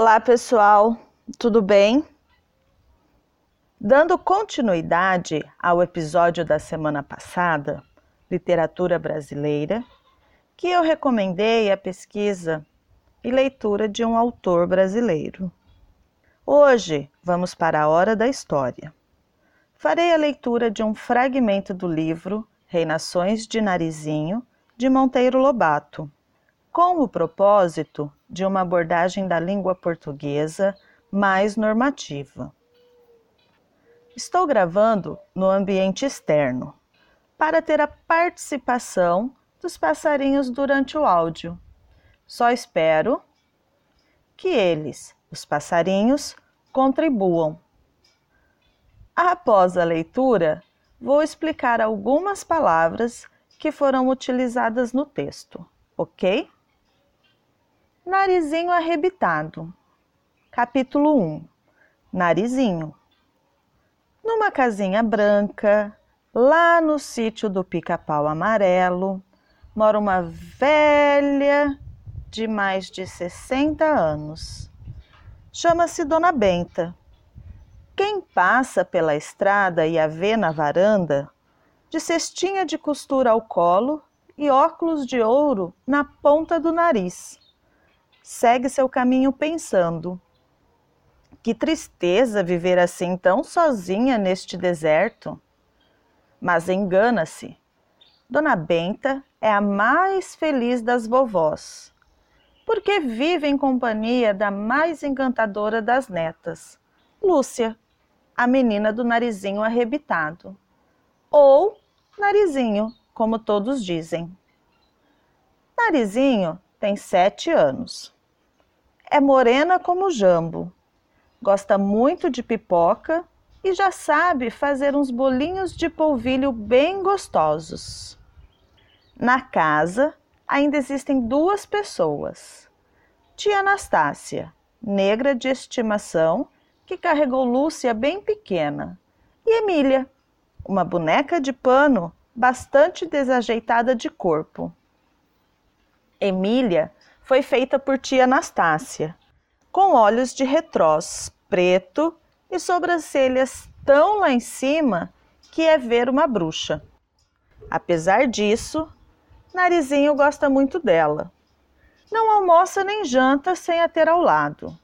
Olá, pessoal, tudo bem? Dando continuidade ao episódio da semana passada, Literatura Brasileira, que eu recomendei a pesquisa e leitura de um autor brasileiro. Hoje vamos para a hora da história. Farei a leitura de um fragmento do livro Reinações de Narizinho, de Monteiro Lobato, com o propósito de uma abordagem da língua portuguesa mais normativa. Estou gravando no ambiente externo, para ter a participação dos passarinhos durante o áudio. Só espero que eles, os passarinhos, contribuam. Após a leitura, vou explicar algumas palavras que foram utilizadas no texto, ok? Narizinho arrebitado. Capítulo 1 Narizinho. Numa casinha branca, lá no sítio do pica-pau amarelo, mora uma velha de mais de 60 anos. Chama-se Dona Benta. Quem passa pela estrada e a vê na varanda, de cestinha de costura ao colo e óculos de ouro na ponta do nariz segue seu caminho pensando: que tristeza viver assim tão sozinha neste deserto. Mas engana-se. Dona Benta é a mais feliz das vovós, porque vive em companhia da mais encantadora das netas, Lúcia, a menina do narizinho arrebitado. Ou narizinho, como todos dizem. Narizinho tem sete anos. É morena como jambo. Gosta muito de pipoca e já sabe fazer uns bolinhos de polvilho bem gostosos. Na casa ainda existem duas pessoas. Tia Anastácia, negra de estimação, que carregou Lúcia bem pequena, e Emília, uma boneca de pano bastante desajeitada de corpo. Emília foi feita por tia Anastácia, com olhos de retrós preto e sobrancelhas tão lá em cima que é ver uma bruxa. Apesar disso, Narizinho gosta muito dela. Não almoça nem janta sem a ter ao lado,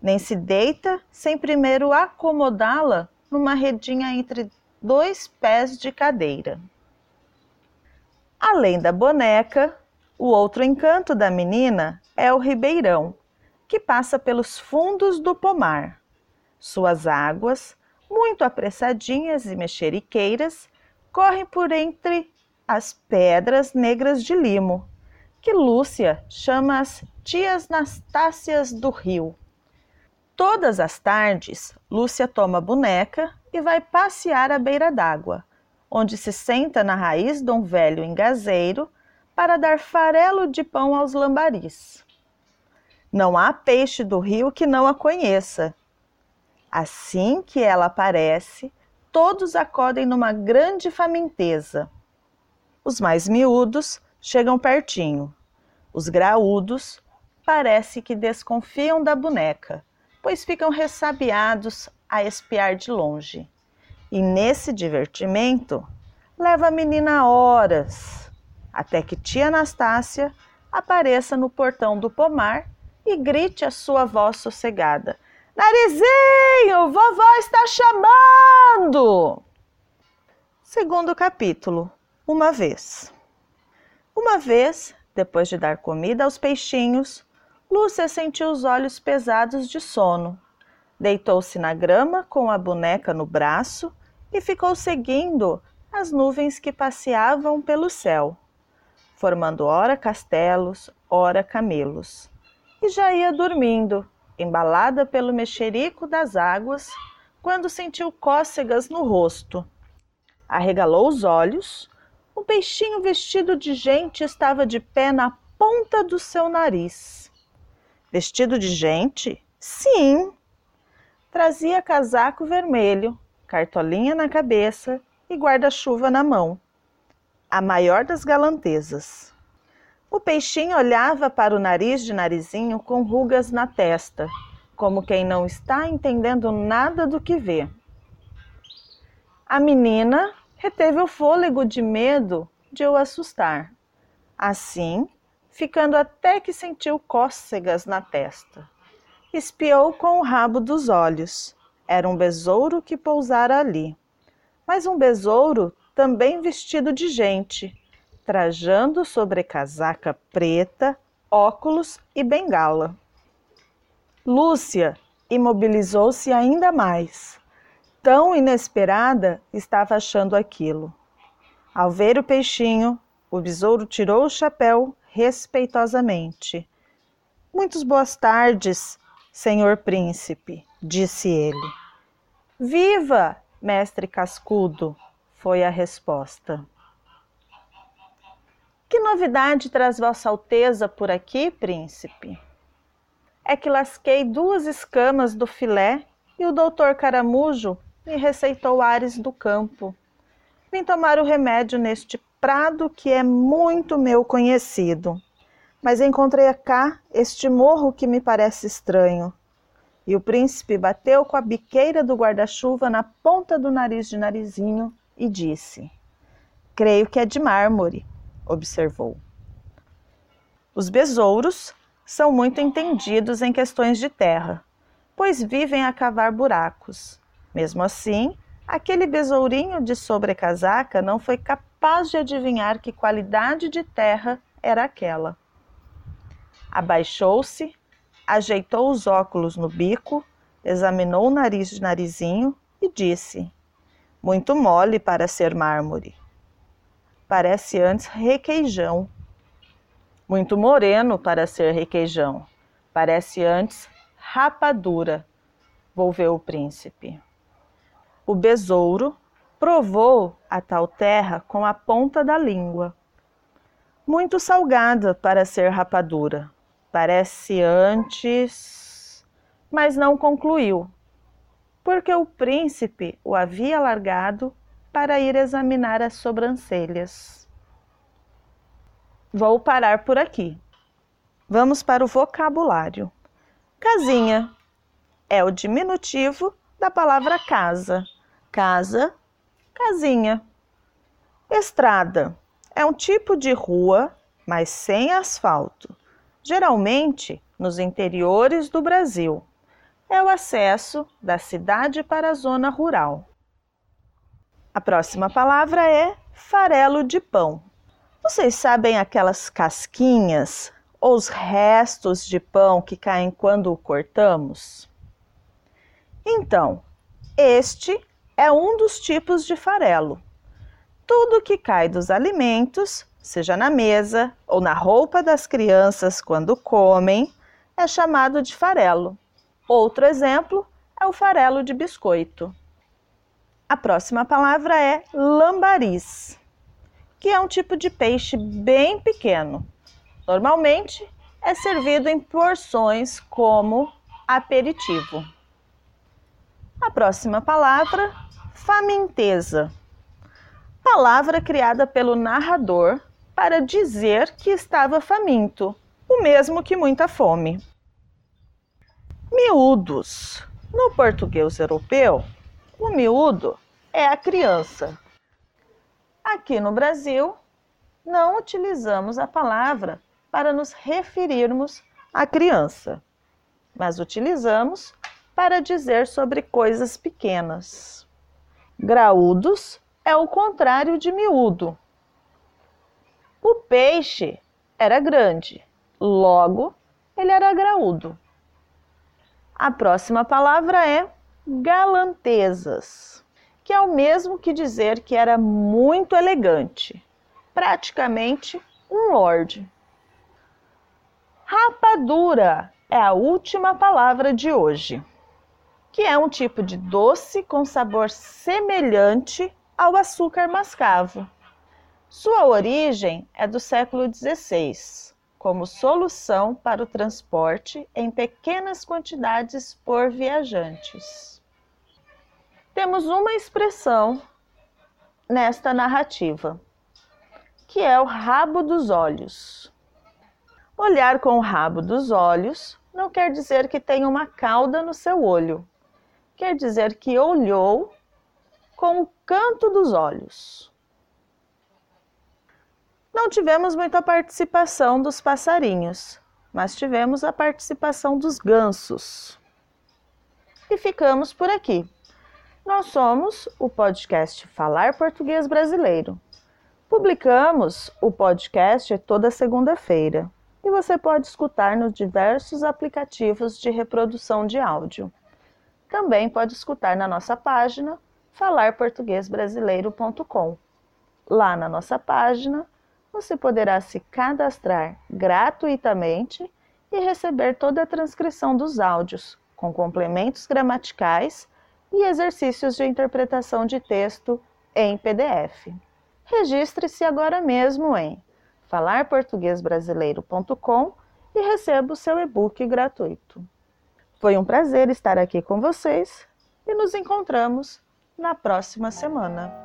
nem se deita sem primeiro acomodá-la numa redinha entre dois pés de cadeira. Além da boneca, o outro encanto da menina é o ribeirão, que passa pelos fundos do pomar. Suas águas, muito apressadinhas e mexeriqueiras, correm por entre as pedras negras de limo, que Lúcia chama as tias Nastácias do rio. Todas as tardes, Lúcia toma boneca e vai passear à beira d'água, onde se senta na raiz de um velho engazeiro para dar farelo de pão aos lambaris. Não há peixe do rio que não a conheça. Assim que ela aparece, todos acodem numa grande faminteza. Os mais miúdos chegam pertinho. Os graúdos parece que desconfiam da boneca, pois ficam ressabiados a espiar de longe. E nesse divertimento leva a menina horas até que tia Anastácia apareça no portão do pomar e grite a sua voz sossegada: Narizinho, vovó está chamando! Segundo capítulo: Uma vez. Uma vez, depois de dar comida aos peixinhos, Lúcia sentiu os olhos pesados de sono. Deitou-se na grama com a boneca no braço e ficou seguindo as nuvens que passeavam pelo céu formando ora castelos, ora camelos. E já ia dormindo, embalada pelo mexerico das águas, quando sentiu cócegas no rosto. Arregalou os olhos. O peixinho vestido de gente estava de pé na ponta do seu nariz. Vestido de gente? Sim! Trazia casaco vermelho, cartolinha na cabeça e guarda-chuva na mão a maior das galantezas. O peixinho olhava para o nariz de narizinho com rugas na testa como quem não está entendendo nada do que vê. A menina reteve o fôlego de medo de o assustar. Assim, ficando até que sentiu cócegas na testa. Espiou com o rabo dos olhos. Era um besouro que pousara ali. Mas um besouro também vestido de gente, trajando sobrecasaca preta, óculos e bengala. Lúcia imobilizou-se ainda mais. Tão inesperada estava achando aquilo. Ao ver o peixinho, o besouro tirou o chapéu respeitosamente. Muitas boas tardes, senhor príncipe, disse ele. Viva, mestre cascudo, foi a resposta. Que novidade traz Vossa Alteza por aqui, príncipe? É que lasquei duas escamas do filé e o doutor Caramujo me receitou ares do campo. Vim tomar o remédio neste prado que é muito meu conhecido. Mas encontrei cá este morro que me parece estranho. E o príncipe bateu com a biqueira do guarda-chuva na ponta do nariz de narizinho e disse: Creio que é de mármore, observou. Os besouros são muito entendidos em questões de terra, pois vivem a cavar buracos. Mesmo assim, aquele besourinho de sobrecasaca não foi capaz de adivinhar que qualidade de terra era aquela. Abaixou-se, ajeitou os óculos no bico, examinou o nariz de narizinho e disse: Muito mole para ser mármore. Parece antes requeijão. Muito moreno para ser requeijão. Parece antes rapadura, volveu o príncipe. O besouro provou a tal terra com a ponta da língua. Muito salgada para ser rapadura. Parece antes, mas não concluiu, porque o príncipe o havia largado para ir examinar as sobrancelhas. Vou parar por aqui. Vamos para o vocabulário. Casinha é o diminutivo da palavra casa. Casa Casinha. Estrada é um tipo de rua, mas sem asfalto, geralmente nos interiores do Brasil. É o acesso da cidade para a zona rural. A próxima palavra é farelo de pão. Vocês sabem aquelas casquinhas ou os restos de pão que caem quando o cortamos? Então, este é um dos tipos de farelo. Tudo que cai dos alimentos, seja na mesa ou na roupa das crianças quando comem, é chamado de farelo. Outro exemplo é o farelo de biscoito. A próxima palavra é lambariz, que é um tipo de peixe bem pequeno. Normalmente é servido em porções como aperitivo. A próxima palavra faminteza. Palavra criada pelo narrador para dizer que estava faminto, o mesmo que muita fome. Miúdos. No português europeu, o miúdo é a criança. Aqui no Brasil, não utilizamos a palavra para nos referirmos à criança, mas utilizamos para dizer sobre coisas pequenas. Graúdos é o contrário de miúdo. O peixe era grande, logo ele era graúdo. A próxima palavra é galantezas, que é o mesmo que dizer que era muito elegante, praticamente um lord. Rapadura é a última palavra de hoje que é um tipo de doce com sabor semelhante ao açúcar mascavo. Sua origem é do século XVI, como solução para o transporte em pequenas quantidades por viajantes. Temos uma expressão nesta narrativa, que é o rabo dos olhos. Olhar com o rabo dos olhos não quer dizer que tem uma cauda no seu olho. Quer dizer que olhou com o canto dos olhos. Não tivemos muita participação dos passarinhos, mas tivemos a participação dos gansos. E ficamos por aqui. Nós somos o podcast Falar Português Brasileiro. Publicamos o podcast toda segunda-feira e você pode escutar nos diversos aplicativos de reprodução de áudio. Também pode escutar na nossa página falarportuguesbrasileiro.com. Lá na nossa página, você poderá se cadastrar gratuitamente e receber toda a transcrição dos áudios, com complementos gramaticais e exercícios de interpretação de texto em PDF. Registre-se agora mesmo em falarportuguesbrasileiro.com e receba o seu e-book gratuito. Foi um prazer estar aqui com vocês e nos encontramos na próxima semana.